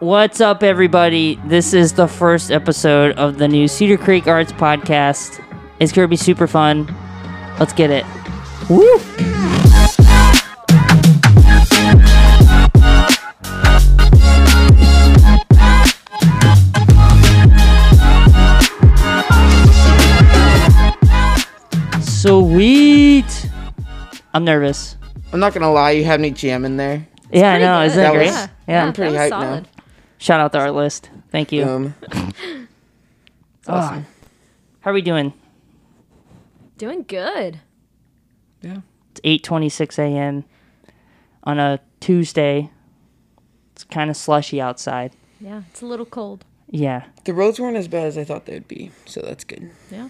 What's up, everybody? This is the first episode of the new Cedar Creek Arts Podcast. It's going to be super fun. Let's get it. Woo! Sweet. I'm nervous. I'm not gonna lie, you had me jamming there. yeah, I pretty know. good. Isn't that That great? was- yeah. I'm pretty that was hyped now. solid. Shout out to our list. Thank you. Um, Ah. How are we doing? Doing good. yeah. It's 8:26 a.m. on a Tuesday. It's kind of slushy outside. Yeah, it's a little cold. Yeah. The roads weren't as bad as I thought they'd be, so that's good. Yeah.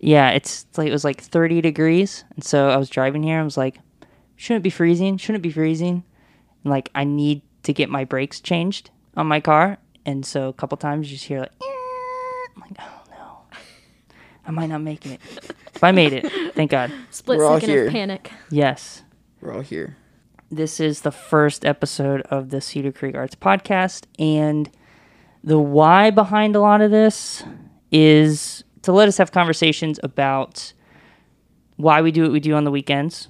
Yeah, it's it's like it was like 30 degrees, and so I was driving here. I was like, shouldn't it be freezing? Shouldn't it be freezing? And like I need to get my brakes changed on my car, and so a couple times you just hear like, "Eh." I'm like, oh no, I might not make it. But I made it, thank God. Split We're all second here. of panic. Yes. We're all here. This is the first episode of the Cedar Creek Arts Podcast, and the why behind a lot of this is to let us have conversations about why we do what we do on the weekends,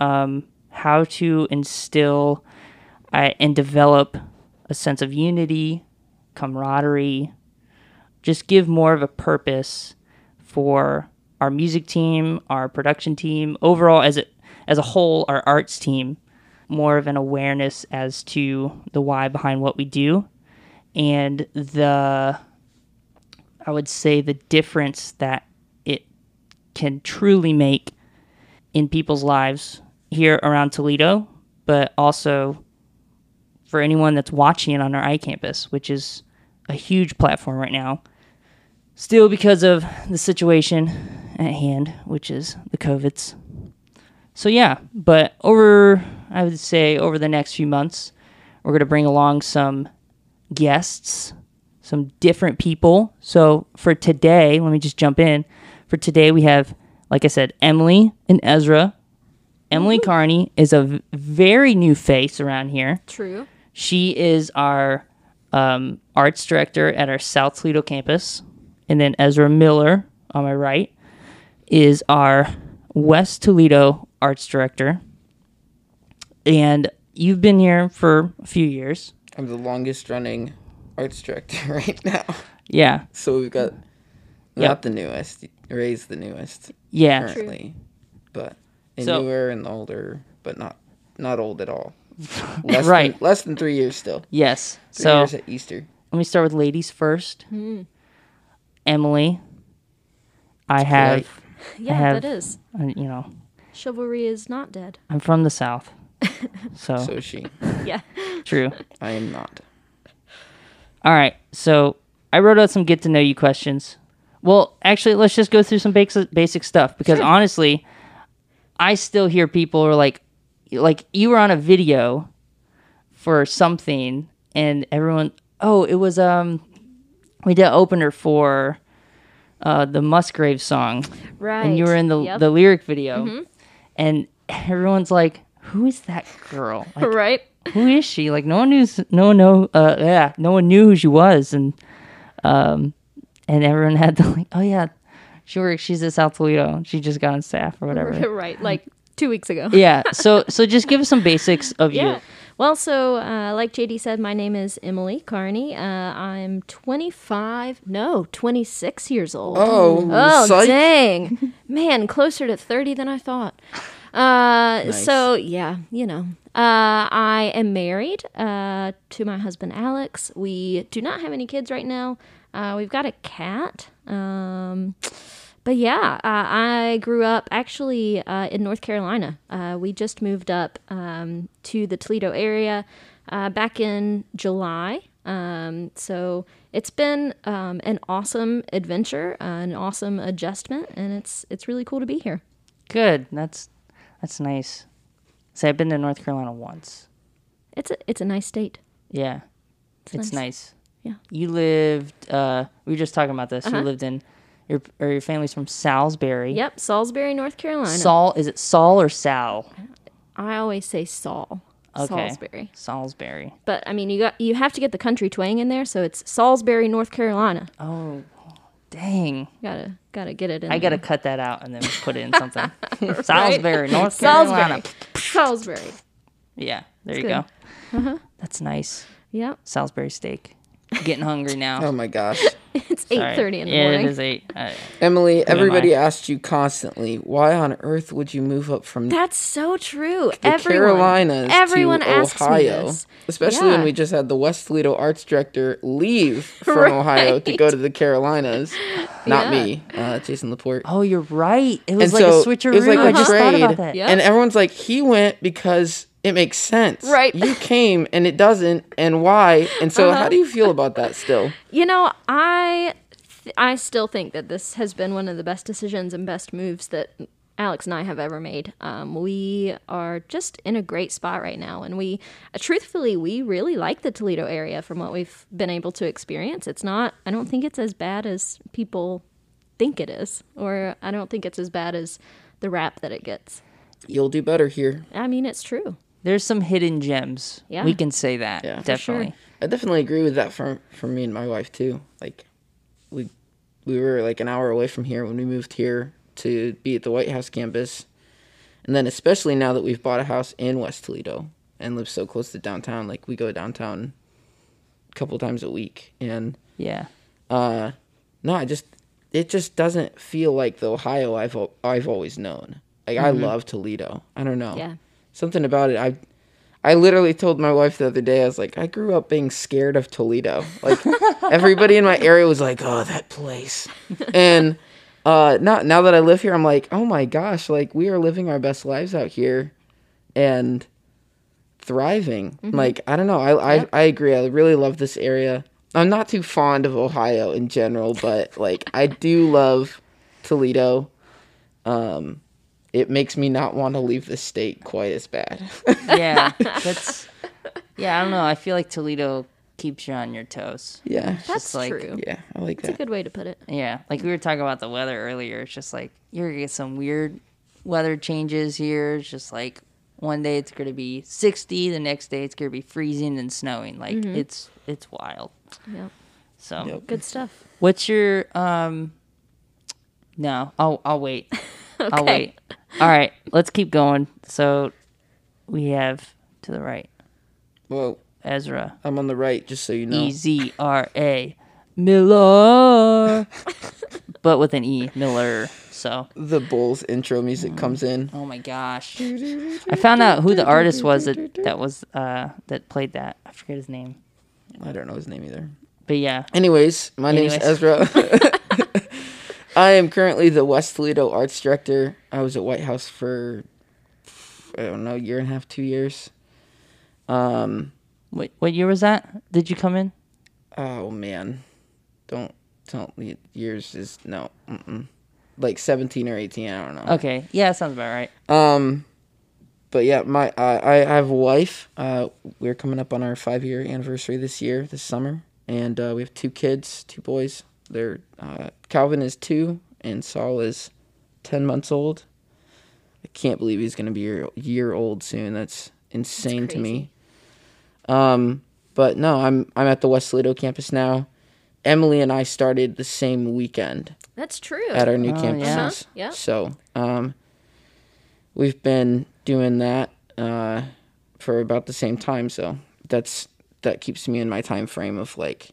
um, how to instill uh, and develop a sense of unity, camaraderie, just give more of a purpose for our music team, our production team, overall as a as a whole, our arts team, more of an awareness as to the why behind what we do, and the I would say the difference that it can truly make in people's lives here around Toledo, but also for anyone that's watching it on our iCampus, which is a huge platform right now. Still because of the situation at hand, which is the COVIDs. So yeah, but over I would say over the next few months, we're going to bring along some guests, some different people. So for today, let me just jump in. For today, we have, like I said, Emily and Ezra. Emily Carney is a very new face around here. True. She is our um, arts director at our South Toledo campus. And then Ezra Miller, on my right, is our West Toledo arts director. And you've been here for a few years. I'm the longest running arts director right now. Yeah. So we've got not Yep. the newest, Ray's the newest Yeah. currently, but and So- newer and older, but not not old at all. Less Right. Than, less than three years still. Yes. Three So years at Easter. let me start with ladies first. Hmm. Emily. I have, right. Yeah, have- that is. you know, Chivalry is not dead. I'm from the South. So, So is she. Yeah. true. I am not. All right. So I wrote out some get to know you questions. Well, actually, let's just go through some basic basic stuff because honestly, I still hear people are like, like you were on a video for something, and everyone, oh, it was um, we did an opener for uh the Musgrave song, Right. and you were in the Yep. the lyric video, and everyone's like, who is that girl? Like, right. who is she? Like no one knew, no one know, uh, yeah, no one knew who she was, and um, and everyone had to like, oh yeah, she works. She's at South Toledo. She just got on staff or whatever. right. Like two weeks ago. yeah. So so just give us some basics of Yeah. you. Well, so uh, like JD said, my name is Emily Carney. Uh, I'm 25, no, 26 years old. Oh, Oh, psych. dang. Man, closer to 30 than I thought. Uh, So, yeah, you know. Uh, I am married uh, to my husband, Alex. We do not have any kids right now. Uh, we've got a cat. Um, but yeah, uh, I grew up actually uh, in North Carolina. Uh, we just moved up um, to the Toledo area uh, back in July. Um, so it's been um, an awesome adventure, uh, an awesome adjustment, and it's it's really cool to be here. Good. That's that's nice. Say I've been to North Carolina once. It's a it's a nice state. Yeah, it's, nice. nice. Yeah. You lived. uh We were just talking about this. Uh-huh. You lived in your or your family's from Salisbury. Yep, Salisbury, North Carolina. Saul is it Saul or Sal? I always say Saul. Okay. Salisbury. Salisbury. But I mean, you got you have to get the country twang in there, so it's Salisbury, North Carolina. Oh, dang. Gotta gotta get it in. I got to cut that out and then put it in something. Salisbury, North Carolina. Salisbury. Salisbury. Yeah, there you good. Uh-huh. go. That's nice. Yep. Salisbury steak. Getting hungry now. Oh my gosh. It's eight thirty in the yeah, morning. It is eight. Uh, Emily, everybody asked you constantly, why on earth would you move up from That's so true. the everyone, Carolinas everyone to asks Ohio? me this. Especially when Yeah. we just had the West Toledo arts director leave from Ohio to go to the Carolinas. Not Yeah. me, uh, Jason Laporte. oh, you're right. It was And like so, a switcheroo. it was like a I just thought trade. about that. Yeah. And everyone's like, he went because it makes sense. Right. You came and it doesn't, and why? And so, Uh-huh. how do you feel about that still? You know, I th- I still think that this has been one of the best decisions and best moves that Alex and I have ever made. Um, we are just in a great spot right now, and we, uh, truthfully, we really like the Toledo area from what we've been able to experience. It's not. I don't think it's as bad as people think it is, or I don't think it's as bad as the rap that it gets. You'll do better here. I mean, it's true. There's some hidden gems. Yeah. We can say that. Yeah. For definitely. I definitely agree with that for for me and my wife too. Like we we were like an hour away from here when we moved here to be at the White House campus. And then especially now that we've bought a house in West Toledo and live so close to downtown, like we go downtown a couple times a week and Yeah. uh no, I just it just doesn't feel like the Ohio I've I've always known. Like I love Toledo. I don't know Yeah. Something about it. I I literally told my wife the other day. I was like, I grew up being scared of Toledo. Like everybody in my area was like, "Oh, that place," and uh, not now that I live here, I'm like, "Oh my gosh!" Like we are living our best lives out here, and thriving. Like I don't know. I, I I agree. I really love this area. I'm not too fond of Ohio in general, but like I do love Toledo. Um, it makes me not want to leave the state quite as bad. Yeah. That's. Yeah, I don't know. I feel like Toledo keeps you on your toes. yeah, That's just like- true. yeah, I like That's that. It's a good way to put it. Yeah, like we were talking about the weather earlier. It's just like you're gonna get some weird weather changes here. It's just like one day it's gonna be 60, the next day it's gonna be freezing and snowing. Like it's it's wild. Yeah. So, Yep. Good stuff. what's your um? No, I'll I'll wait. I'll Okay. wait. All right, let's keep going. So we have to the right Well, Ezra I'm on the right, just so you know. E Z R A Miller, but with an E Miller. So. The Bulls intro music comes in. Oh my gosh! I found out who the artist was that that was uh that played that. I forget his name, I don't know his name either. but yeah. Anyways, my name's Anyways. Ezra. I am currently the West Toledo arts director. I was at White House for I don't know, a year and a half, two years. Um, What what year was that? Did you come in? oh man, don't don't years is no, mm-mm. like seventeen or eighteen. I don't know. Okay, yeah, sounds about right. Um, but yeah, my uh, I I have a wife. Uh, we're coming up on our five year anniversary this year, this summer, and uh, we have two kids, two boys. They're uh, Calvin is two, and Saul is ten months old. I can't believe he's gonna be a year, year old soon. That's insane to me. Um, but no, I'm I'm at the West Toledo campus now. Emily and I started the same weekend That's true. at our new Oh, yeah. campuses. Uh-huh, yeah. So, um, we've been doing that uh, for about the same time. So that's that keeps me in my time frame of like,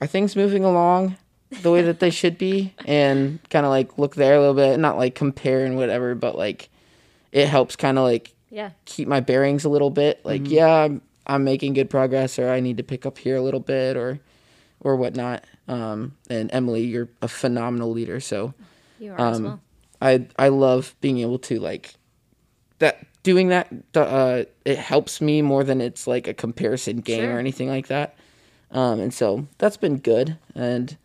are things moving along the way that they should be, and kind of like look there a little bit, not like compare and whatever, but like it helps kind of like yeah. keep my bearings a little bit. Like, yeah, I'm, I'm making good progress, or I need to pick up here a little bit, or or whatnot. Um, and Emily, you're a phenomenal leader, so You are as um, well. I I love being able to like that doing that. Uh, it helps me more than it's like a comparison game Sure. or anything like that. Um, and so that's been good, and I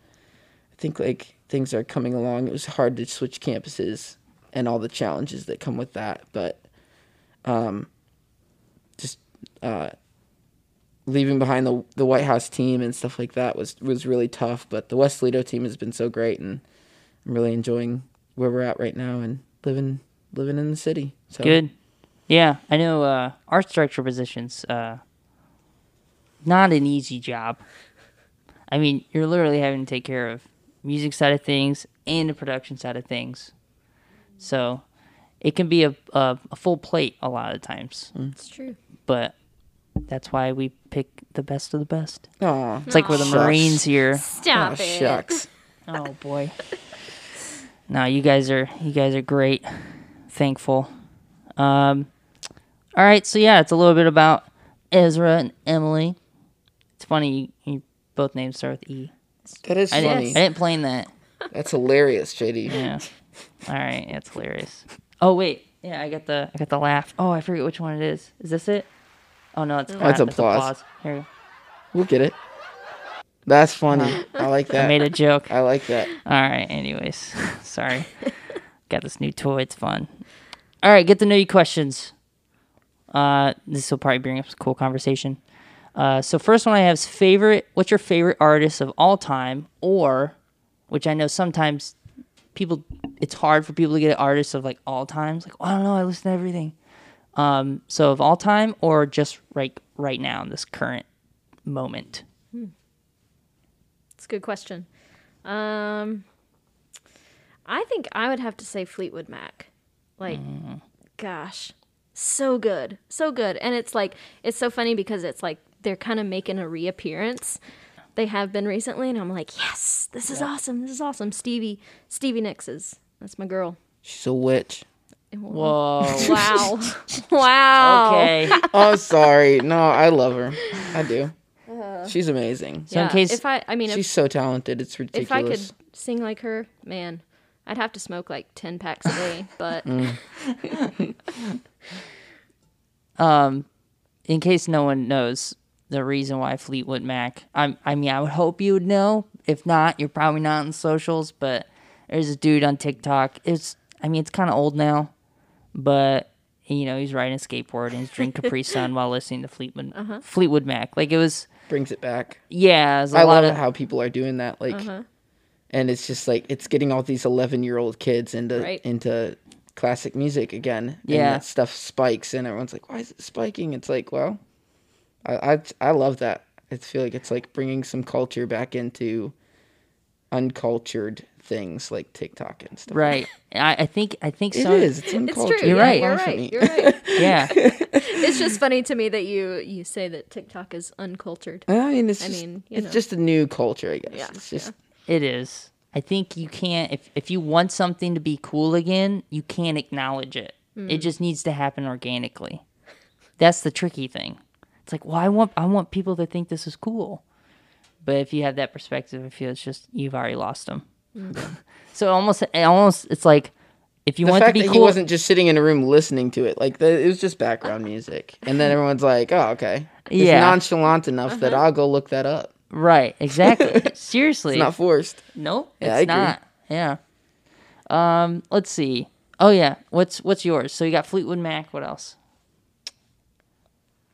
think like things are coming along. It was hard to switch campuses and all the challenges that come with that, but um, just uh, leaving behind the the White House team and stuff like that was was really tough. But the West Toledo team has been so great, and I'm really enjoying where we're at right now and living living in the city. So Good. Yeah, I know uh, art director positions. Uh, not an easy job. I mean, you're literally having to take care of music side of things and the production side of things. So it can be a, a, a full plate a lot of times. It's true. But that's why we pick the best of the best. Aw. It's like we're the Shucks. Marines here. Stop Aw, it. shucks. Oh boy. no, you guys are you guys are great. Thankful. Um all right, so yeah, it's a little bit about Ezra and Emily. It's funny you, you both names start with E. That is I funny. didn't, I didn't plan that. That's hilarious, JD. Yeah. All right, that's hilarious. Oh wait, yeah, I got the I got the laugh. Oh, I forget which one it is. Is this it? Oh no, it's That's clap. applause. Here, you go. We'll get it. That's funny. I like that. I made a joke. I like that. All right. Anyways, sorry. Got this new toy. It's fun. All right. Get to know you questions. Uh, this will probably bring up some cool conversation. Uh, so first one I have is favorite. What's your favorite artist of all time, or which I know sometimes people it's hard for people to get artists of like all times. Like I don't know. I listen to everything. Um, so of all time, or just right right now in this current moment. It's a good question. Um, I think I would have to say Fleetwood Mac. Like, gosh, so good, so good. And it's like it's so funny because it's like they're kind of making a reappearance. They have been recently, and I'm like, yes, this is awesome. This is awesome. Stevie, Stevie Nicks is that's my girl. She's a witch. Whoa. Wow, wow. okay. Oh, sorry. No, I love her. I do. She's amazing. So in Yeah, case if I, I mean, if, She's so talented. It's ridiculous. if I could sing like her, man, I'd have to smoke like ten packs a day. But um, in case no one knows the reason why Fleetwood Mac, I'm, I mean, I would hope you would know. If not, you're probably not in socials. But there's a dude on TikTok. It's, I mean, it's kind of old now, but you know, he's riding a skateboard and he's drinking Capri Sun while listening to Fleetwood Fleetwood Mac. Like it was, brings it back. yeah, it was a I lot love of how people are doing that. Like, Uh-huh. and it's just like it's getting all these eleven-year-old kids into Right. into classic music again. And Yeah. that stuff spikes, and everyone's like, "Why is it spiking?" It's like, well, I I, I love that. I feel like it's like bringing some culture back into uncultured things like TikTok and stuff. right. I, I think I think so. is. It's it's uncultured. true. You're yeah, right. You're right. You're right. Yeah, it's just funny to me that you you say that TikTok is uncultured. I mean, it's I just, mean, you it's know. just a new culture, I guess. Yeah, It's just it is. I think you can't if if you want something to be cool again, you can't acknowledge it. It mm. just needs to happen organically. That's the tricky thing. It's like, well, I want I want people to think this is cool. But if you have that perspective, I feel it's just you've already lost them. so almost almost it's like if you the want fact to be that cool, he wasn't just sitting in a room listening to it, like the, it was just background music, and then everyone's like, "Oh, okay." It's Yeah. nonchalant enough that I'll go look that up. right? Exactly. Seriously, It's not forced. Nope, Yeah, it's I agree. not. Yeah. Um, let's see. Oh yeah, what's what's yours? So you got Fleetwood Mac. What else?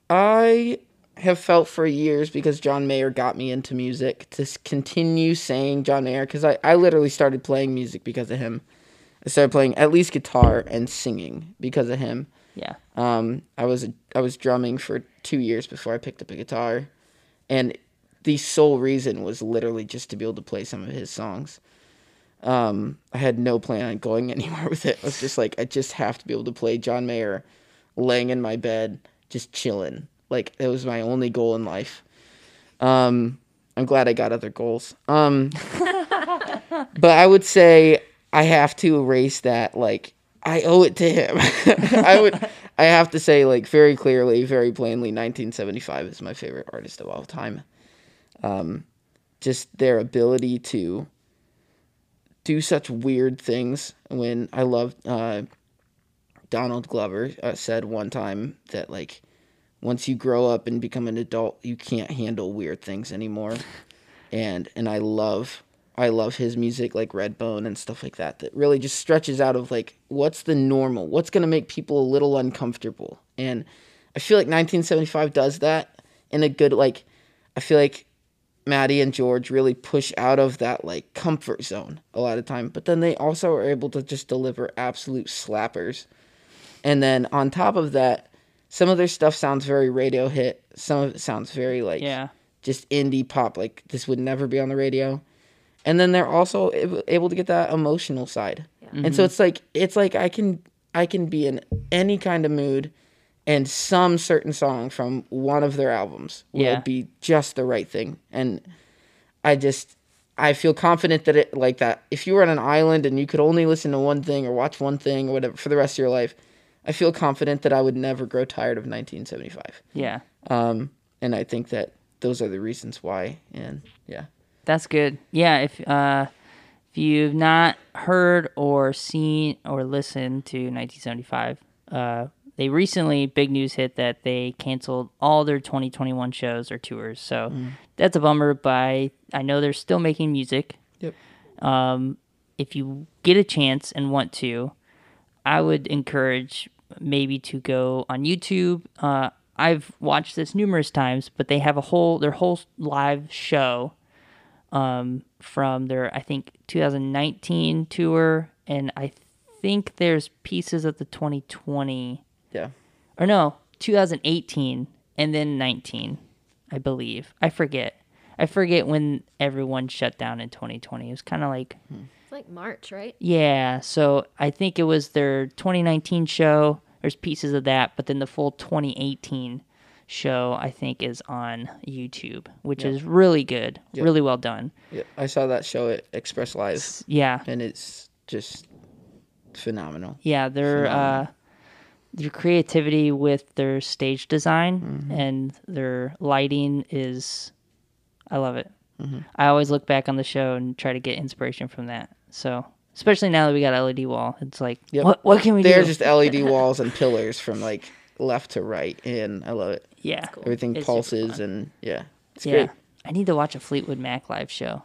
I have felt for years because John Mayer got me into music to continue saying John Mayer because I, I literally started playing music because of him. I started playing at least guitar and singing because of him. Yeah. Um, I was I was drumming for two years before I picked up a guitar, and the sole reason was literally just to be able to play some of his songs. Um, I had no plan on going anywhere with it. I was just like, I just have to be able to play John Mayer, laying in my bed, just chilling. Like it was my only goal in life. Um, I'm glad I got other goals. Um, but I would say I have to erase that. Like I owe it to him. I would. I have to say, like very clearly, very plainly, 1975 is my favorite artist of all time. Um, just their ability to do such weird things. When I love uh, Donald Glover uh, said one time that like once you grow up and become an adult, you can't handle weird things anymore. And and I love I love his music like Redbone and stuff like that that really just stretches out of like what's the normal? What's going to make people a little uncomfortable? And I feel like 1975 does that in a good like I feel like Matty and George really push out of that like comfort zone a lot of time, but then they also are able to just deliver absolute slappers. And then on top of that, some of their stuff sounds very radio hit. Some of it sounds very like Yeah. just indie pop. Like this would never be on the radio. And then they're also able to get that emotional side. And so mm-hmm. it's like it's like I can I can be in any kind of mood, and some certain song from one of their albums will Yeah. be just the right thing. And I just I feel confident that it like that. If you were on an island and you could only listen to one thing or watch one thing or whatever for the rest of your life, I feel confident that I would never grow tired of 1975. Yeah. Um, and I think that those are the reasons why. And yeah, That's good. Yeah, if uh if you've not heard or seen or listened to 1975, uh they recently big news hit that they canceled all their 2021 shows or tours. So that's a bummer, but I, I know they're still making music. Yep. Um if you get a chance and want to, I would encourage maybe to go on YouTube. Uh, I've watched this numerous times, but they have a whole their whole live show um, from their I think 2019 tour, and I think there's pieces of the 2020 yeah, or no 2018 and then 19, I believe. I forget. I forget when everyone shut down in 2020. It was kind of like It's like March, right? yeah, so I think it was their 2019 show. There's pieces of that, but then the full 2018 show I think is on YouTube, which is really good, really well done. yeah. I saw that show at Express Live, Yeah, and it's just phenomenal. yeah, their uh, their creativity with their stage design and their lighting is, I love it. I always look back on the show and try to get inspiration from that. So especially now that we got LED wall, it's like Yep. what what can we They're do? just LED walls and pillars from like left to right, and I love it. yeah, Everything It's pulses, and yeah, it's yeah. great. I need to watch a Fleetwood Mac live show.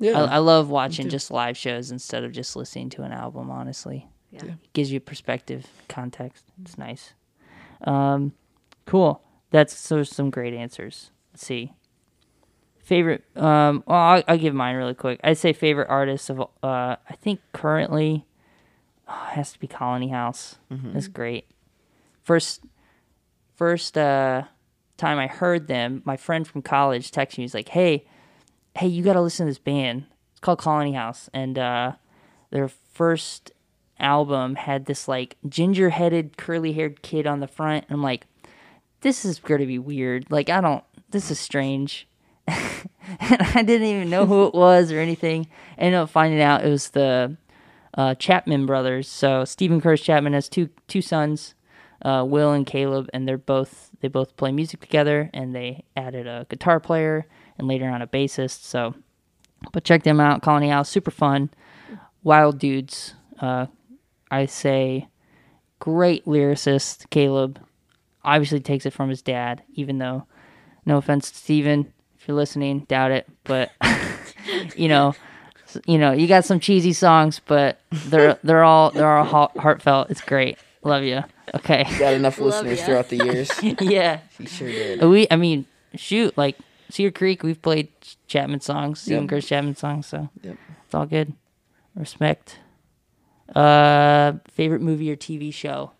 Yeah, I, I love watching just live shows instead of just listening to an album. Honestly, Yeah. It gives you perspective, context. It's nice. Um, cool. That's those are some great answers. Let's see. Favorite. Um, well, I'll, I'll give mine really quick. I'd say favorite artist of. Uh, I think currently, oh, it has to be Colony House. That's great. First, first uh, time I heard them, my friend from college texted me. He's like, "Hey, hey, you got to listen to this band. It's called Colony House, and uh, their first album had this like ginger-headed, curly-haired kid on the front. And I'm like, this is going to be weird. Like, I don't. This is strange. and I didn't even know who it was or anything. I ended up finding out it was the uh, Chapman brothers. So Steven Curtis Chapman has two two sons, uh, Will and Caleb, and they're both they both play music together. And they added a guitar player and later on a bassist. So, but check them out, Colony House, super fun, wild dudes. Uh, I say, great lyricist, Caleb. Obviously takes it from his dad, even though, no offense to Steven, if you're listening, doubt it. But you know, you know, you got some cheesy songs, but they're they're all they're all heart- heartfelt. It's great. Love you. Okay. got enough listeners throughout the years. yeah. he sure did. We, I mean, shoot, like Cedar Creek, we've played Chapman songs, Steven Yep. Curtis Chapman songs, so Yep. it's all good. Respect. Uh, favorite movie or TV show?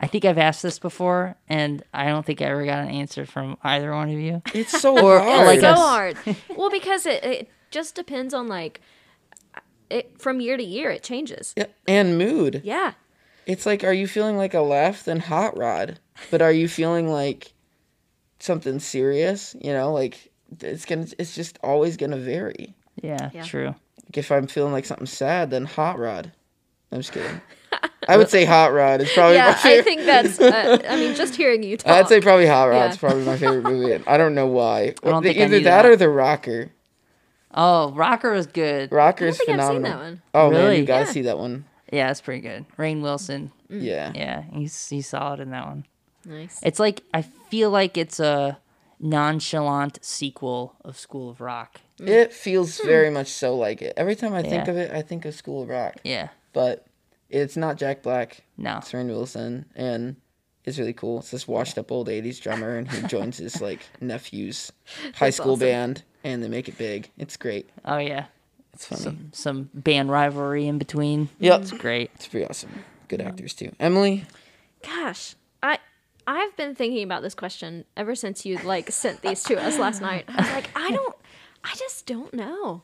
I think I've asked this before, and I don't think I ever got an answer from either one of you. It's so Or- or hard. like so us. hard. well, because it, it just depends on like it from year to year. It changes. Yeah, and mood. Yeah. It's like, are you feeling like a laugh? Then hot rod. But are you feeling like something serious? You know, like it's gonna. It's just always gonna vary. Yeah, Yeah. true. Like if I'm feeling like something sad, then hot rod. I'm just kidding. I would say hot rod is probably my Yeah, I think that's. Uh, I mean, just hearing you talk. I'd say probably Hot Rod's Yeah. probably my favorite movie. and I don't know why. I don't think Either knew that, that. or The Rocker. Oh, Rocker was good. Rocker's think I've seen phenomenal. that one. Oh man, Really? you gotta Yeah. see that one. Yeah, it's pretty good. Rainn Wilson. Yeah. Yeah, he's he's solid in that one. nice. It's like I feel like it's a nonchalant sequel of School of Rock. It feels very much so like it. Every time I think Yeah. of it, I think of School of Rock. Yeah. But it's not Jack Black. No. It's Rainn Wilson, and it's really cool. It's this washed-up old '80s drummer, and he joins his like nephew's high school awesome. band, and they make it big. It's great. Oh yeah. It's funny. some some band rivalry in between. Yep. it's great. It's pretty awesome. Good actors too. Emily, Gosh, I I've been thinking about this question ever since you like sent these to us last night. I was like, I don't, I just don't know.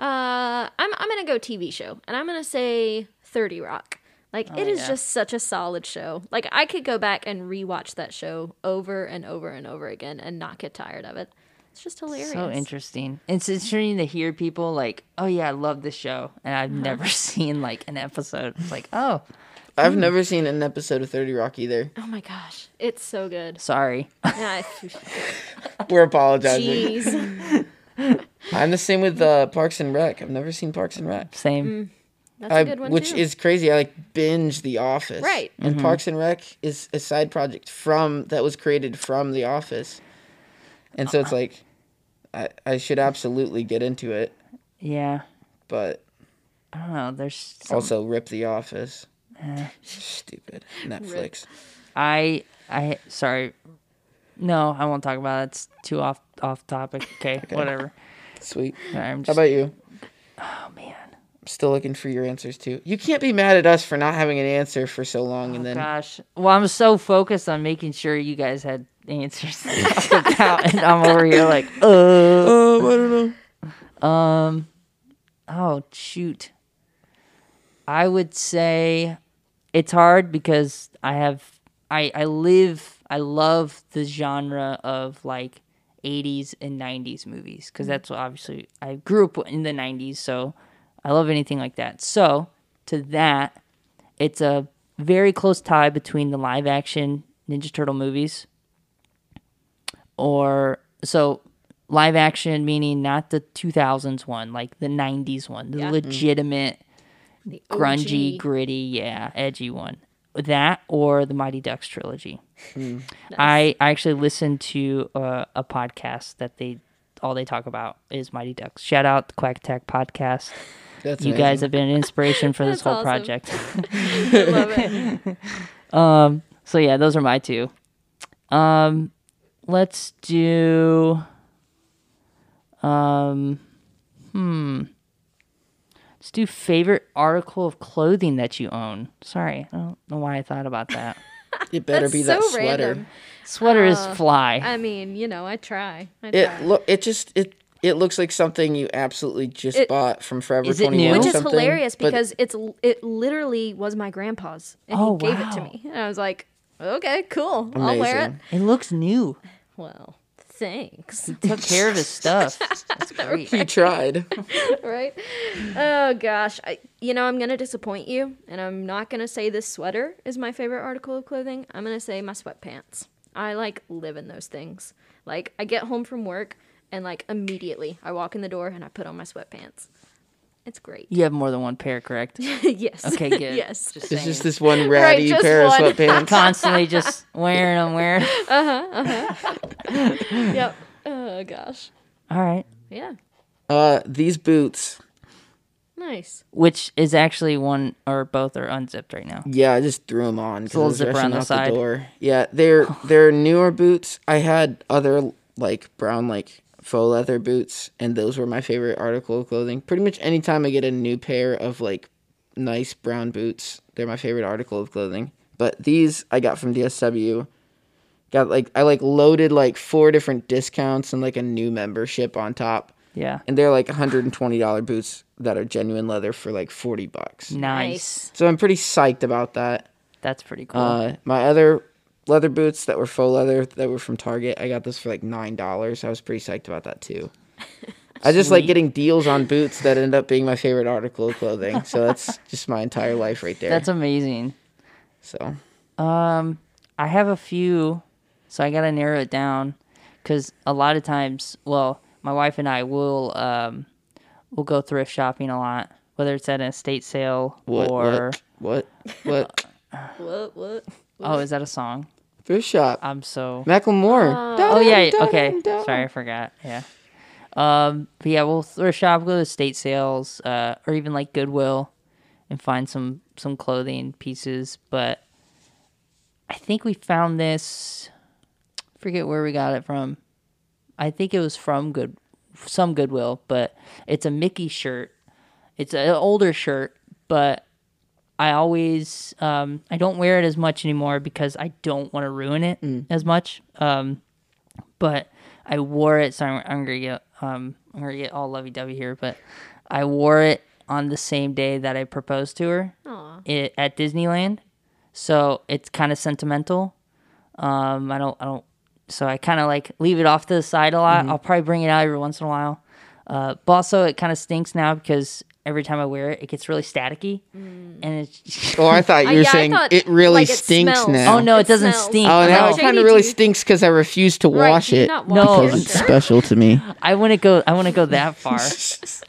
Uh, I'm I'm gonna go TV show, and I'm gonna say Thirty Rock. Like it is yeah. just such a solid show. Like I could go back and rewatch that show over and over and over again and not get tired of it. It's just hilarious. So interesting. It's interesting to hear people like, "Oh yeah, I love this show," and I've Uh-huh. never seen like an episode. It's like, oh, I've never seen an episode of Thirty Rock either. Oh my gosh, it's so good. sorry. Yeah, We're apologizing. Jeez, I'm the same with uh, Parks and Rec. I've never seen Parks and Rec. Same. Mm. that's I, a good one which too. is crazy. I like binge The Office. Right. And mm-hmm. Parks and Rec is a side project from that was created from The Office. And so it's uh-uh. like I I should absolutely get into it, Yeah. but I don't know. There's some, also rip The Office. Eh. Stupid. Netflix. I I sorry. No, I won't talk about it. It's too off off topic. Okay, whatever. Sweet. Sorry, I'm How about you? oh man. I'm still looking for your answers too. You can't be mad at us for not having an answer for so long and then Gosh. Well, I'm so focused on making sure you guys had answers about, and I'm over here like, uh. Oh, I don't know. Um. Oh shoot. I would say it's hard because I have I I live I love the genre of like 80s and 90s movies because mm. that's what obviously I grew up in the 90s so I love anything like that. So to that it's a very close tie between the live action Ninja Turtle movies or so live action meaning not the 2000s one like the 90s one the Yeah. legitimate The grungy gritty yeah edgy one that or the mighty ducks trilogy I, I actually listened to uh, a podcast that they all they talk about is mighty ducks shout out the quack attack podcast That's you guys have been an inspiration for this whole awesome. project love it. Um, so yeah, those are my two. Um, let's do. Um, hmm. Let's do favorite article of clothing that you own. Sorry, I don't know why I thought about that. It better That's be that sweater. random. Sweater is Uh, fly. I mean, you know, I try. I It look it just it it looks like something you absolutely just It- bought from Forever Is it 21 new? Which is something, hilarious but because it's it literally was my grandpa's and Oh, he gave it to me. And I was like, okay, cool. I'll wear it. It looks new. Well, thanks. Took care of his stuff. That's great. he tried. right? Oh gosh, I, you know I'm gonna disappoint you, and I'm not gonna say this sweater is my favorite article of clothing. I'm gonna say my sweatpants. I like live in those things. Like I get home from work, and like immediately I walk in the door and I put on my sweatpants. It's great. You have more than one pair, correct? yes. Okay, good. yes. Just It's just this one ratty just pair one. of sweatpants. I'm constantly just wearing them, wearing. Uh huh. Uh huh. yep. Oh gosh. All right. Yeah. Uh, these boots. Nice. Which is actually one or both are unzipped right now. Yeah, I just threw them on because I little zipper on the side. the door. Yeah, they're they're newer boots. I had other like brown like faux leather boots, and those were my favorite article of clothing. Pretty much anytime I get a new pair of like nice brown boots, they're my favorite article of clothing. But these I got from DSW. Got like I like loaded like four different discounts and like a new membership on top. Yeah. And they're like $120 boots that are genuine leather for like 40 bucks. Nice. So I'm pretty psyched about that. That's pretty cool. Uh, my other leather boots that were faux leather that were from Target, I got those for like nine dollars. I was pretty psyched about that too. I just like getting deals on boots that end up being my favorite article of clothing. So that's just my entire life right there. That's amazing. so Um, I have a few, so I gotta narrow it down because a lot of times, well, my wife and I will um, we'll go thrift shopping a lot, whether it's at an estate sale what or what what what What? What? Oh, is that a song? thrift shop I'm so Macklemore. oh yeah, Dun, okay. dun, dun. Sorry, I forgot. Yeah. Um, but yeah, we'll thrift shop, go to state sales, uh, or even like Goodwill, and find some some clothing pieces. But I think we found this. Forget where we got it from. I think it was from Good, some Goodwill, but it's a Mickey shirt It's an older shirt, but I always um, I don't wear it as much anymore because I don't want to ruin it as much. Um, but I wore it. So I'm, I'm gonna get um, I'm gonna get all lovey dovey here, but I wore it on the same day that I proposed to her it, at Disneyland. So it's kind of sentimental. Um, I don't, I don't. So I kind of like leave it off to the side a lot. I'll probably bring it out every once in a while. Uh, but also it kind of stinks now because every time I wear it, it gets really staticky, and it's. Oh, I thought you were yeah, saying thought, it really like, stinks smells. now. oh no, it, It doesn't smells. stink. Oh, now no. it kind of really stinks because I refuse to Right, wash it wash No. because it's special to me. I wouldn't go. I wouldn't go that far.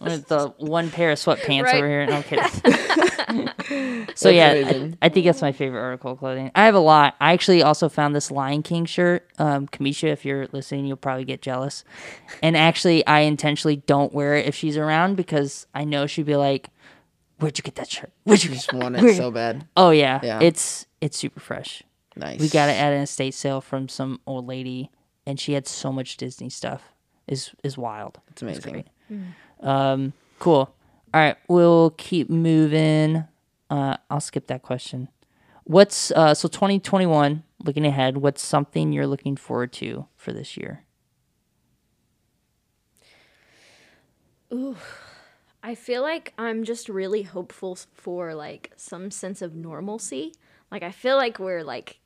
With the one pair of sweatpants Right. over here. No I'm kidding. so yeah, I. I think that's my favorite article of clothing. I have a lot. I actually also found this Lion King shirt. Um, Kamisha, if you're listening, you'll probably get jealous. And actually, I intentionally don't wear it if she's around because I know she'd be like, "Where'd you get that shirt? Where'd you get?" Just want it so bad. Oh yeah, Yeah. it's it's super fresh. Nice. We got it at an estate sale from some old lady, and she had so much Disney stuff. is is wild. It's amazing. Um, cool. All right, we'll keep moving. Uh, I'll skip that question. What's uh, so 2021? Looking ahead, what's something you're looking forward to for this year? I feel like I'm just really hopeful for like some sense of normalcy. Like I feel like we're like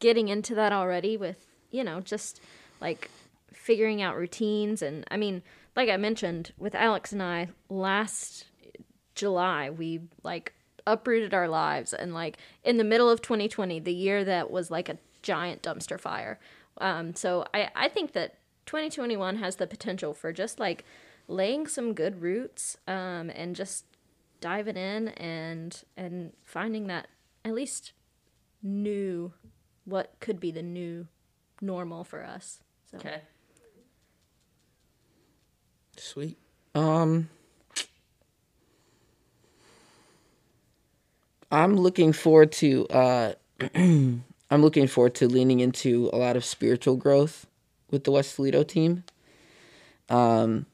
getting into that already with, you know, just like figuring out routines and I mean, like I mentioned with Alex and I last July, we like uprooted our lives and like in the middle of 2020, the year that was like a giant dumpster fire. Um, so I, I think that 2021 has the potential for just like laying some good roots um, and just diving in and and finding that at least new what could be the new normal for us. So Okay. Sweet. Um I'm looking forward to uh I'm looking forward to leaning into a lot of spiritual growth with the West Toledo team. Um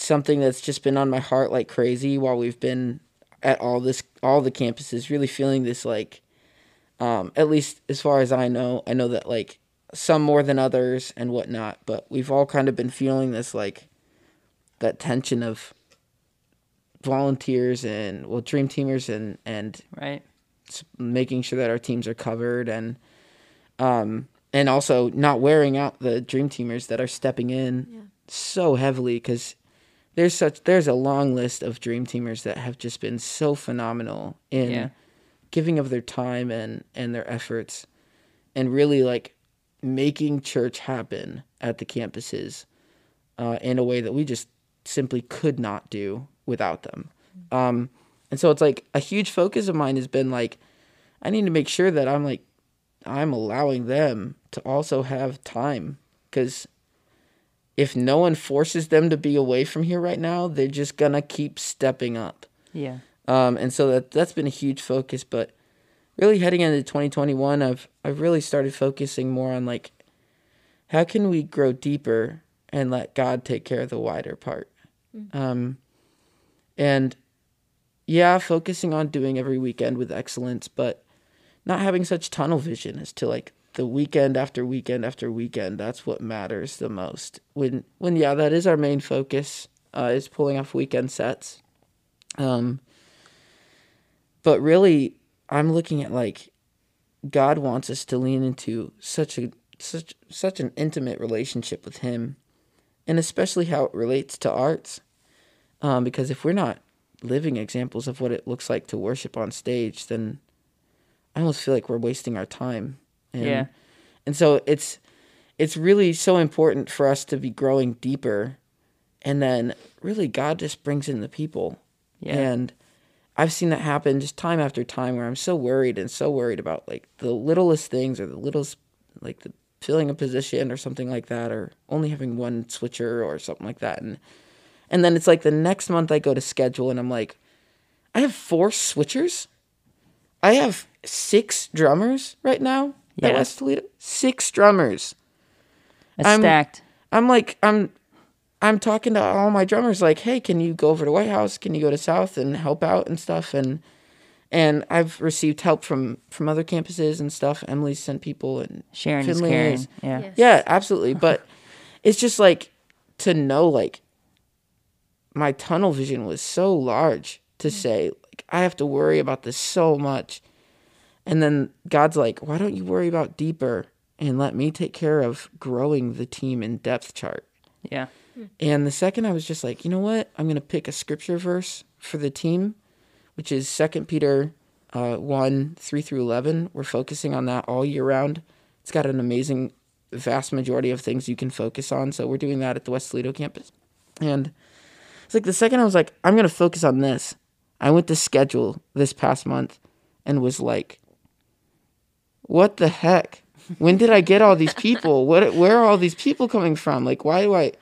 something that's just been on my heart like crazy while we've been at all this all the campuses really feeling this like um at least as far as I know, I know that like some more than others and whatnot, but we've all kind of been feeling this like that tension of volunteers and well dream teamers and and Right. making sure that our teams are covered and um and also not wearing out the dream teamers that are stepping in so heavily because there's such there's a long list of dream teamers that have just been so phenomenal in Yeah. giving of their time and and their efforts and really like making church happen at the campuses uh, in a way that we just simply could not do without them. Um, and so it's like a huge focus of mine has been like, I need to make sure that I'm like, I'm allowing them to also have time because if no one forces them to be away from here right now, they're just gonna keep stepping up. Yeah. Um, and so that that's been a huge focus. But really heading into 2021, I've I've really started focusing more on like how can we grow deeper and let God take care of the wider part. Um, and yeah, focusing on doing every weekend with excellence, but not having such tunnel vision as to like the weekend after weekend after weekend. That's what matters the most. When when yeah, that is our main focus. Uh, is pulling off weekend sets. Um, but really, I'm looking at like God wants us to lean into such a such such an intimate relationship with Him, and especially how it relates to arts. Um, because if we're not living examples of what it looks like to worship on stage, then I almost feel like we're wasting our time. And, Yeah. And so it's it's really so important for us to be growing deeper, and then really God just brings in the people. Yeah. And I've seen that happen just time after time where I'm so worried and so worried about like the littlest things or the littlest like the filling a position or something like that or only having one switcher or something like that and and then it's like the next month I go to schedule and I'm like I have four switchers. I have six drummers right now at Yeah. West Toledo. Six drummers. It's I'm- stacked. I'm like I'm I'm talking to all my drummers like, "Hey, can you go over to White House? Can you go to South and help out and stuff?" And and I've received help from from other campuses and stuff. Emily sent people and Sharon is Finley caring. is- Yeah. Yes. yeah, absolutely. But it's just like to know like my tunnel vision was so large to mm. say like I have to worry about this so much. And then God's like, "Why don't you worry about deeper and let me take care of growing the team in depth chart?" Yeah. And the second I was just like, "You know what? I'm going to pick a scripture verse for the team, which is 2 Peter uh, 1 3 through 11. We're focusing on that all year round. It's got an amazing, vast majority of things you can focus on. So we're doing that at the West Toledo campus. And it's like the second I was like, I'm going to focus on this, I went to schedule this past month and was like, what the heck? When did I get all these people? What? Where are all these people coming from? Like, why do I?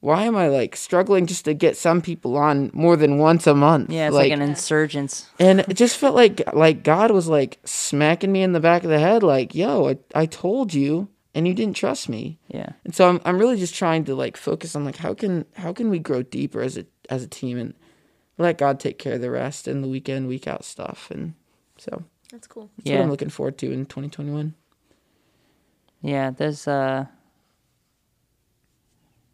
Why am I like struggling just to get some people on more than once a month? Yeah, it's like, an insurgence. and it just felt like like God was like smacking me in the back of the head, like, "Yo, I, I told you, and you didn't trust me." Yeah. And so I'm I'm really just trying to like focus on like how can how can we grow deeper as a as a team and let God take care of the rest and the weekend week out stuff. And so That's cool. that's what Yeah. I'm looking forward to in 2021. Yeah, there's uh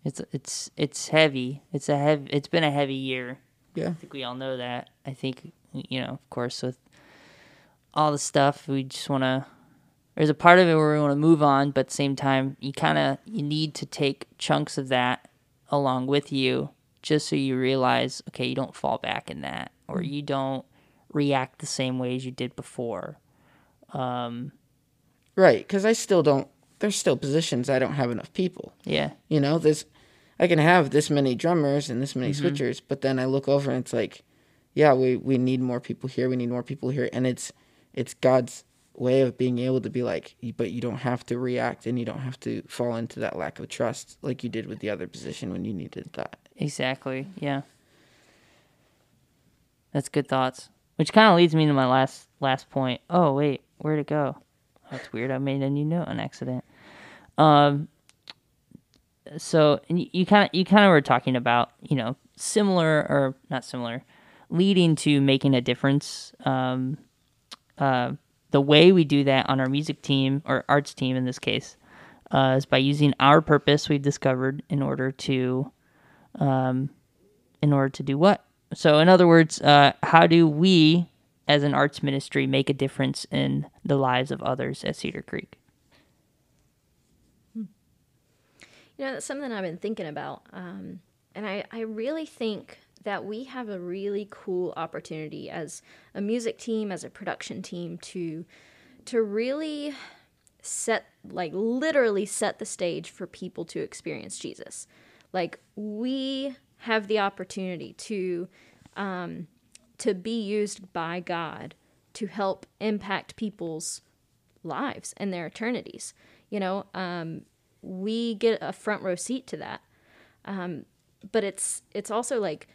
it's it's it's heavy. It's a heavy it's been a heavy year. Yeah. I think we all know that. I think you know, of course with all the stuff we just want to there's a part of it where we want to move on, but at the same time you kind of you need to take chunks of that along with you just so you realize okay, you don't fall back in that or you don't react the same way as you did before. Um Right, because I still don't. There's still positions I don't have enough people. yeah. You know, there's I can have this many drummers and this many switchers, but then I look over and it's like, yeah, we we need more people here. We need more people here, and it's it's God's way of being able to be like, but you don't have to react and you don't have to fall into that lack of trust like you did with the other position when you needed that. Exactly. Yeah. That's good thoughts. Which kind of leads me to my last last point. Oh wait, where'd it go? That's weird. I made a new note on accident. Um. So you kind of you kind of were talking about you know similar or not similar, leading to making a difference. Um. Uh. The way we do that on our music team or arts team in this case, uh, is by using our purpose we've discovered in order to um, in order to do what? So, in other words, uh, how do we, as an arts ministry, make a difference in the lives of others at Cedar Creek? You know, that's something I've been thinking about. Um, and I, I really think that we have a really cool opportunity as a music team, as a production team, to to really set like literally set the stage for people to experience Jesus. Like we have the opportunity to um, to be used by God to help impact people's lives and their eternities. You know, um, we get a front row seat to that. Um, but it's it's also like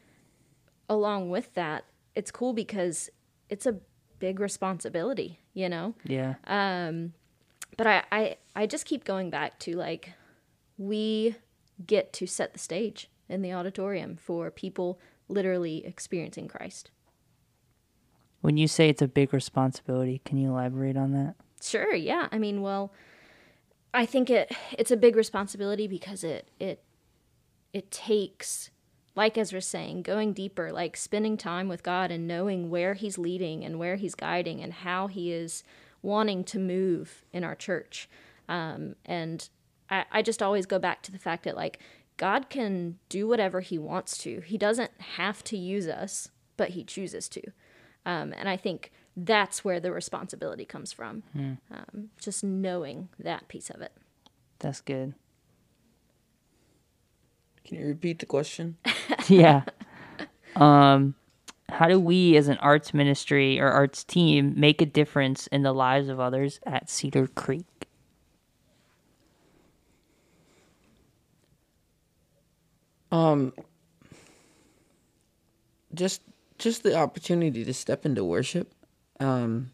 along with that, it's cool because it's a big responsibility. You know, Yeah. but I, I I just keep going back to like we get to set the stage in the auditorium for people literally experiencing Christ. When you say it's a big responsibility, can you elaborate on that? Sure, yeah. I mean, well, I think it it's a big responsibility because it it it takes like Ezra's saying, going deeper, like spending time with God and knowing where he's leading and where he's guiding and how he is wanting to move in our church. Um, and I, I just always go back to the fact that like God can do whatever he wants to. He doesn't have to use us, but he chooses to. Um, and I think that's where the responsibility comes from. Um, just knowing that piece of it. That's good. Can you repeat the question? yeah. Um, how do we, as an arts ministry or arts team, make a difference in the lives of others at Cedar Creek? Um, just just the opportunity to step into worship. Um,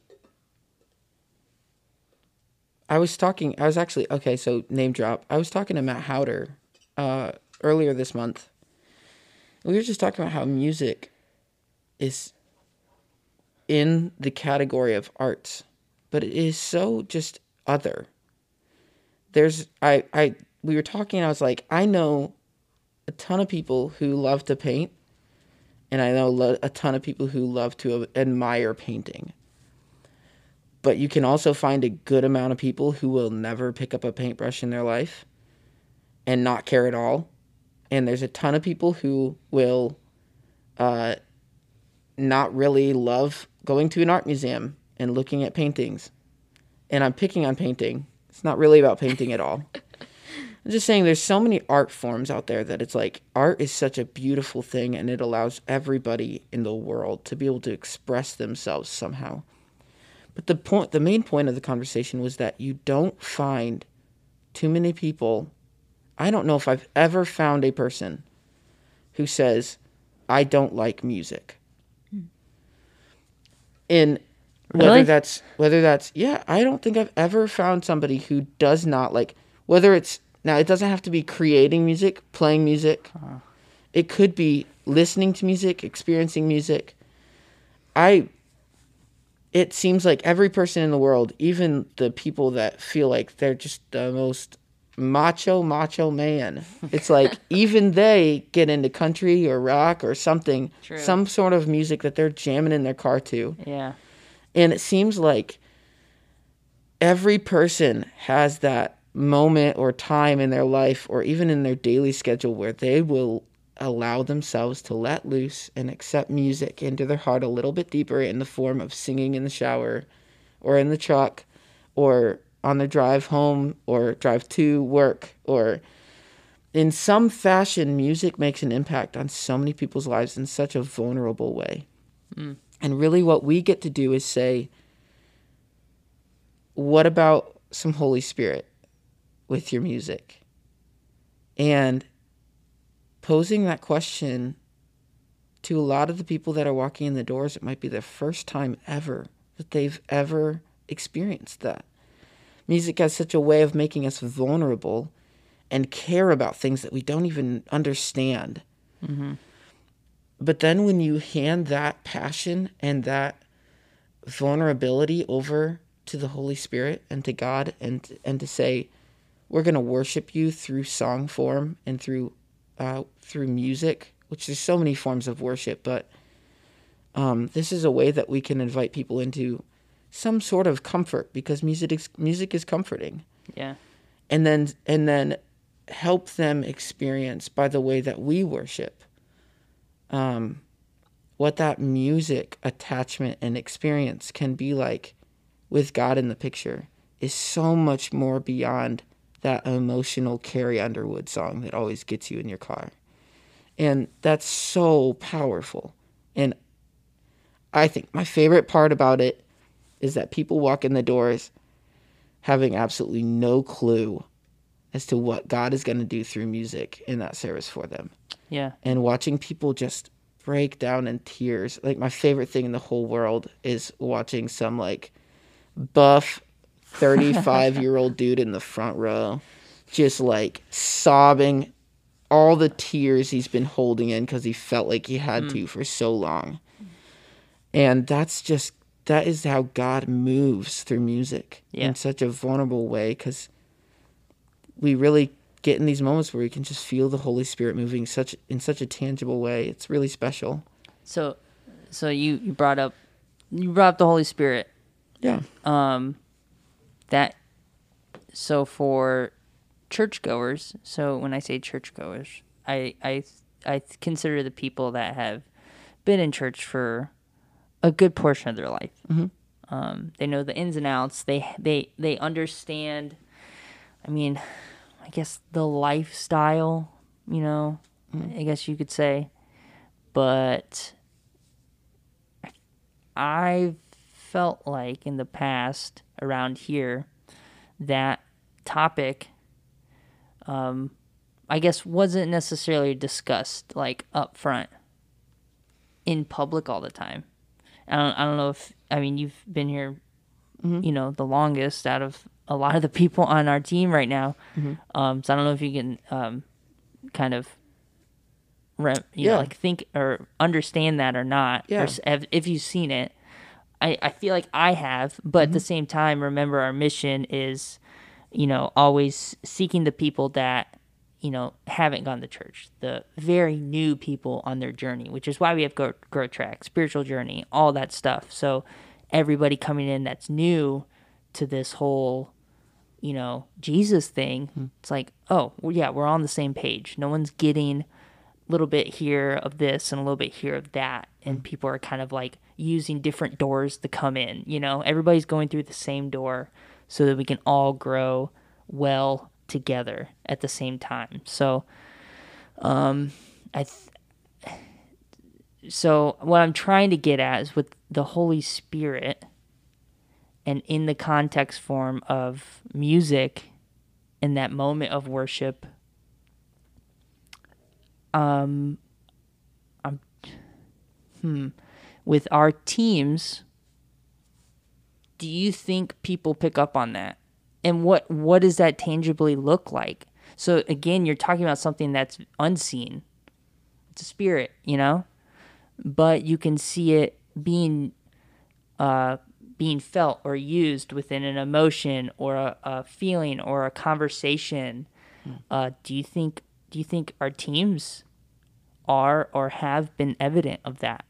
I was talking. I was actually okay. So name drop. I was talking to Matt Howder uh, earlier this month. We were just talking about how music is in the category of arts, but it is so just other. There's I I we were talking I was like I know a ton of people who love to paint and I know lo- a ton of people who love to admire painting. But you can also find a good amount of people who will never pick up a paintbrush in their life and not care at all. And there's a ton of people who will uh, not really love going to an art museum and looking at paintings. And I'm picking on painting. It's not really about painting at all. I'm just saying there's so many art forms out there that it's like art is such a beautiful thing and it allows everybody in the world to be able to express themselves somehow. But the point the main point of the conversation was that you don't find too many people I don't know if I've ever found a person who says I don't like music. And whether Really? that's whether that's yeah, I don't think I've ever found somebody who does not like whether it's now it doesn't have to be creating music, playing music. It could be listening to music, experiencing music. I it seems like every person in the world, even the people that feel like they're just the most macho macho man. It's like even they get into country or rock or something, True. some sort of music that they're jamming in their car to. Yeah. And it seems like every person has that moment or time in their life or even in their daily schedule where they will allow themselves to let loose and accept music into their heart a little bit deeper in the form of singing in the shower or in the truck or on the drive home or drive to work or in some fashion music makes an impact on so many people's lives in such a vulnerable way. Hmm. And really, what we get to do is say, what about some Holy Spirit with your music? And posing that question to a lot of the people that are walking in the doors, it might be the first time ever that they've ever experienced that. Music has such a way of making us vulnerable and care about things that we don't even understand. Mm-hmm. But then when you hand that passion and that vulnerability over to the Holy Spirit and to God and and to say, we're going to worship you through song form and through uh, through music, which there's so many forms of worship, but um, this is a way that we can invite people into some sort of comfort because music is, music is comforting Yeah. and then and then help them experience by the way that we worship um what that music attachment and experience can be like with God in the picture is so much more beyond that emotional Carrie Underwood song that always gets you in your car. And that's so powerful. And I think my favorite part about it is that people walk in the doors having absolutely no clue as to what God is going to do through music in that service for them. Yeah. And watching people just break down in tears. Like my favorite thing in the whole world is watching some like buff 35 year old dude in the front row just like sobbing all the tears he's been holding in because he felt like he had to for so long. And that's just that is how God moves through music Yeah. in such a vulnerable way because we really get in these moments where we can just feel the Holy Spirit moving such in such a tangible way. It's really special. So, so you you brought up you brought up the Holy Spirit. Yeah. Um, that so for churchgoers. So when I say churchgoers, I I I consider the people that have been in church for a good portion of their life. Um, they know the ins and outs. They they they understand. I mean, I guess the lifestyle. You know, I guess you could say, but I've felt like in the past around here that topic um I guess wasn't necessarily discussed like up front in public all the time. I don't I don't know if I mean you've been here you know the longest out of a lot of the people on our team right now. Um so I don't know if you can um kind of re- you know, Yeah. like think or understand that or not Yeah. or if, if you've seen it I, I feel like i have but at the Mm-hmm. same time remember our mission is you know always seeking the people that you know haven't gone to church the very new people on their journey which is why we have grow, grow track spiritual journey all that stuff. So everybody coming in that's new to this whole you know jesus thing it's like oh well, yeah we're on the same page. No one's getting a little bit here of this and a little bit here of that. And people are kind of like using different doors to come in you know? Everybody's going through the same door so that we can all grow well together at the same time. So um i th- so what i'm trying to get at is with the holy spirit and in the context form of music in that moment of worship um i'm hmm with our teams do you think people pick up on that? And what what does that tangibly look like? So again you're talking about something that's unseen. It's a spirit you know? But you can see it being uh being felt or used within an emotion or a, a feeling or a conversation. Uh do you think do you think our teams are or have been evident of that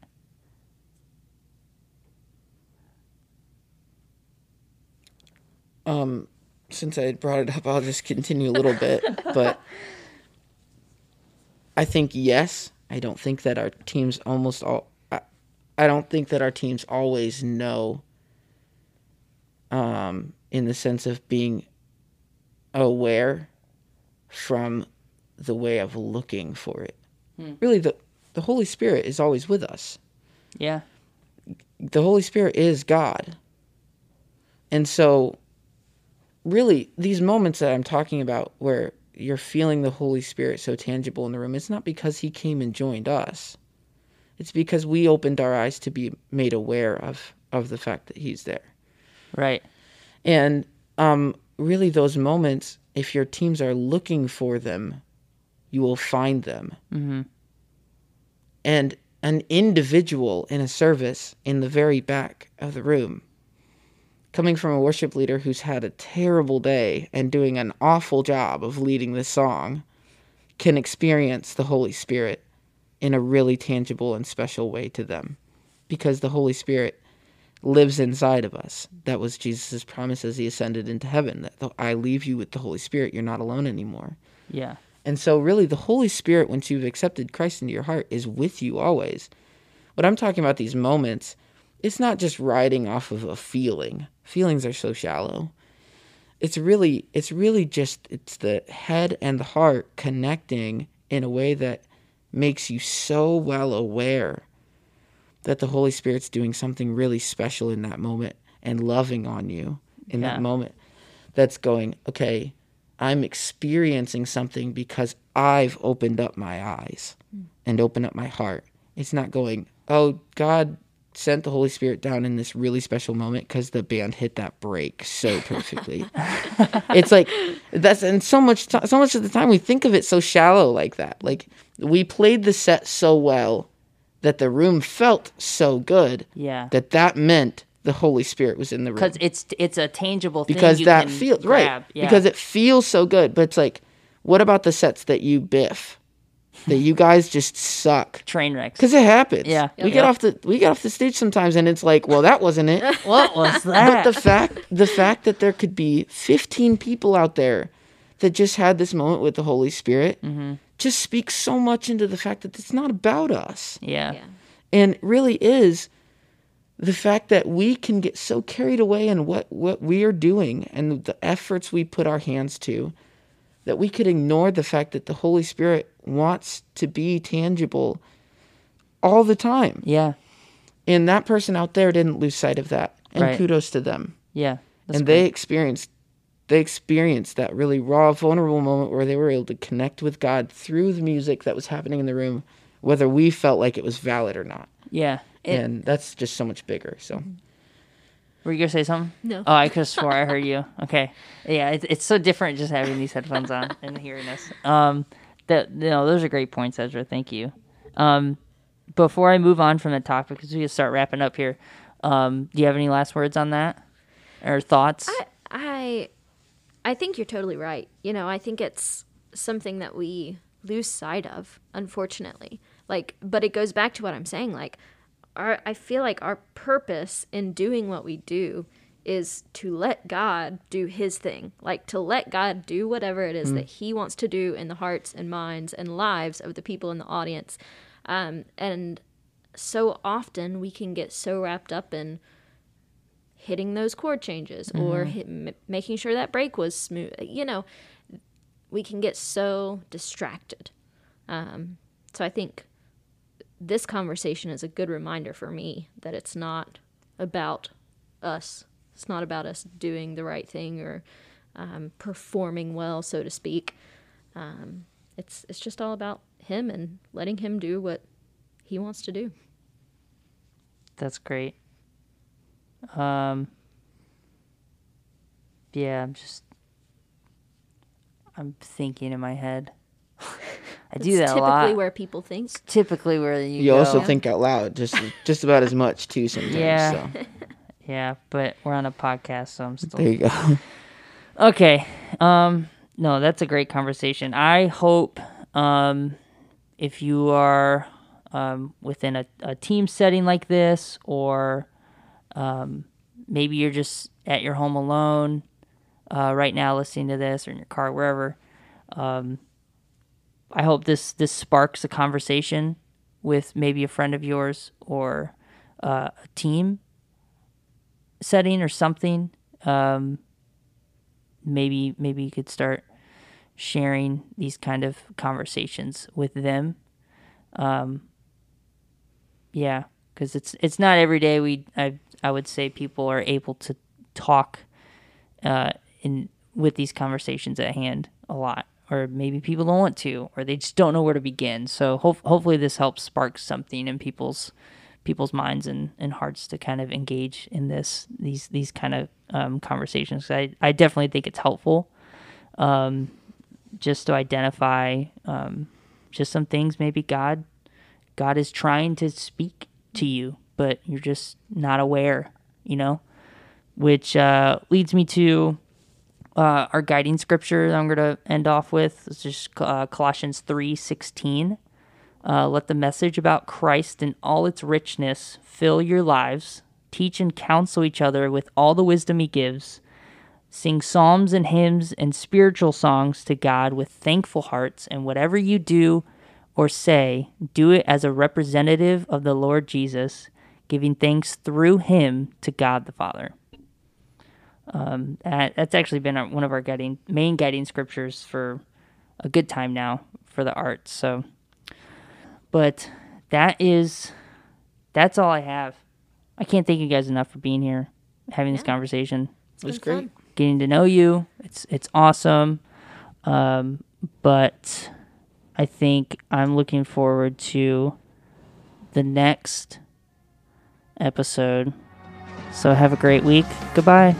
Um, since I brought it up, I'll just continue a little bit. But I think yes. I don't think that our teams almost all. I, I don't think that our teams always know. Um, in the sense of being aware from the way of looking for it. Really, the the Holy Spirit is always with us. yeah the Holy Spirit is God. And so, really, these moments that I'm talking about where you're feeling the Holy Spirit so tangible in the room, it's not because He came and joined us. It's because we opened our eyes to be made aware of, of the fact that He's there. right And um, really, those moments, if your teams are looking for them, you will find them. Mm-hmm. And an individual in a service in the very back of the room, coming from a worship leader who's had a terrible day and doing an awful job of leading this song, can experience the Holy Spirit in a really tangible and special way to them because the Holy Spirit lives inside of us. That was Jesus' promise as he ascended into heaven that though I leave you with the Holy Spirit, you're not alone anymore. yeah And so, really, the Holy Spirit, once you've accepted Christ into your heart, is with you always. What I'm talking about, these moments, it's not just riding off of a feeling. Feelings are so shallow. It's really, it's really just, it's the head and the heart connecting in a way that makes you so well aware that the Holy Spirit's doing something really special in that moment and loving on you in Yeah. that moment. That's going, okay, I'm experiencing something because I've opened up my eyes and opened up my heart. It's not going, oh, God sent the Holy Spirit down in this really special moment because the band hit that break so perfectly. it's like that's and so much ti so much of the time we think of it so shallow like that. Like we played the set so well that the room felt so good yeah that that meant the Holy Spirit was in the room because it's it's a tangible thing because you that feels grab. right yeah. because it feels so good but it's like what about the sets that you biff that you guys just suck train wrecks because it happens Yeah. we Yep. get off the we get off the stage sometimes and it's like well that wasn't it what was that? but the fact the fact that there could be 15 people out there that just had this moment with the holy spirit Mm-hmm. just speaks so much into the fact that it's not about us yeah Yeah. and really is the fact that we can get so carried away in what what we are doing and the efforts we put our hands to that we could ignore the fact that the holy spirit wants to be tangible all the time. Yeah. And that person out there didn't lose sight of that. And Right. kudos to them. Yeah and great. they experienced they experienced that really raw vulnerable moment where they were able to connect with god through the music that was happening in the room whether we felt like it was valid or not. Yeah. It- and that's just so much bigger so. Were you gonna say something? No. oh i could have swore i heard you. Okay. Yeah it's, it's so different just having these headphones on and hearing us. Um that no, those are great points, Ezra. Thank you. Um, before I move on from the topic, because we can start wrapping up here. Um, do you have any last words on that or thoughts? I, I I think you're totally right. You know, I think it's something that we lose sight of, unfortunately. Like, but it goes back to what I'm saying. Like, our I feel like our purpose in doing what we do is to let God do His thing. Like to let God do whatever it is that He wants to do in the hearts and minds and lives of the people in the audience. Um, and so often we can get so wrapped up in hitting those chord changes or hit, m- making sure that break was smooth. You know, we can get so distracted. Um, so I think this conversation is a good reminder for me that it's not about us. It's not about us doing the right thing or um, performing well, so to speak. Um, it's it's just all about him and letting him do what he wants to do. That's great. Um, yeah, I'm just, I'm thinking in my head. I do It's that a typically lot. where people think. typically where you, You go. also think out loud, just just about as much too sometimes. Yeah. So. Yeah, but we're on a podcast, so I'm still There you go. Okay. Um no, that's a great conversation. I hope um if you are um within a, a team setting like this or um maybe you're just at your home alone uh right now listening to this or in your car wherever um I hope this this sparks a conversation with maybe a friend of yours or uh, a team setting or something um maybe maybe you could start sharing these kind of conversations with them. Um yeah because it's it's not every day we i i would say people are able to talk uh in with these conversations at hand a lot or maybe people don't want to or they just don't know where to begin. So ho- hopefully this helps spark something in people's people's minds and, and hearts to kind of engage in this these these kind of um, conversations. I I definitely think it's helpful, um, just to identify um, just some things maybe God God is trying to speak to you, but you're just not aware, you know, which uh, leads me to uh, our guiding scripture that I'm going to end off with. It's just uh, Colossians three sixteen. Uh, let the message about Christ in all its richness fill your lives. Teach and counsel each other with all the wisdom He gives. Sing psalms and hymns and spiritual songs to God with thankful hearts, and whatever you do or say, do it as a representative of the Lord Jesus, giving thanks through Him to God the Father. Um, that's actually been one of our guiding main guiding scriptures for a good time now for the arts. So but that is that's all I have. I can't thank you guys enough for being here, having this conversation, It was great. fun. getting to know you. It's it's awesome. Um, but I think I'm looking forward to the next episode. So have a great week. Goodbye.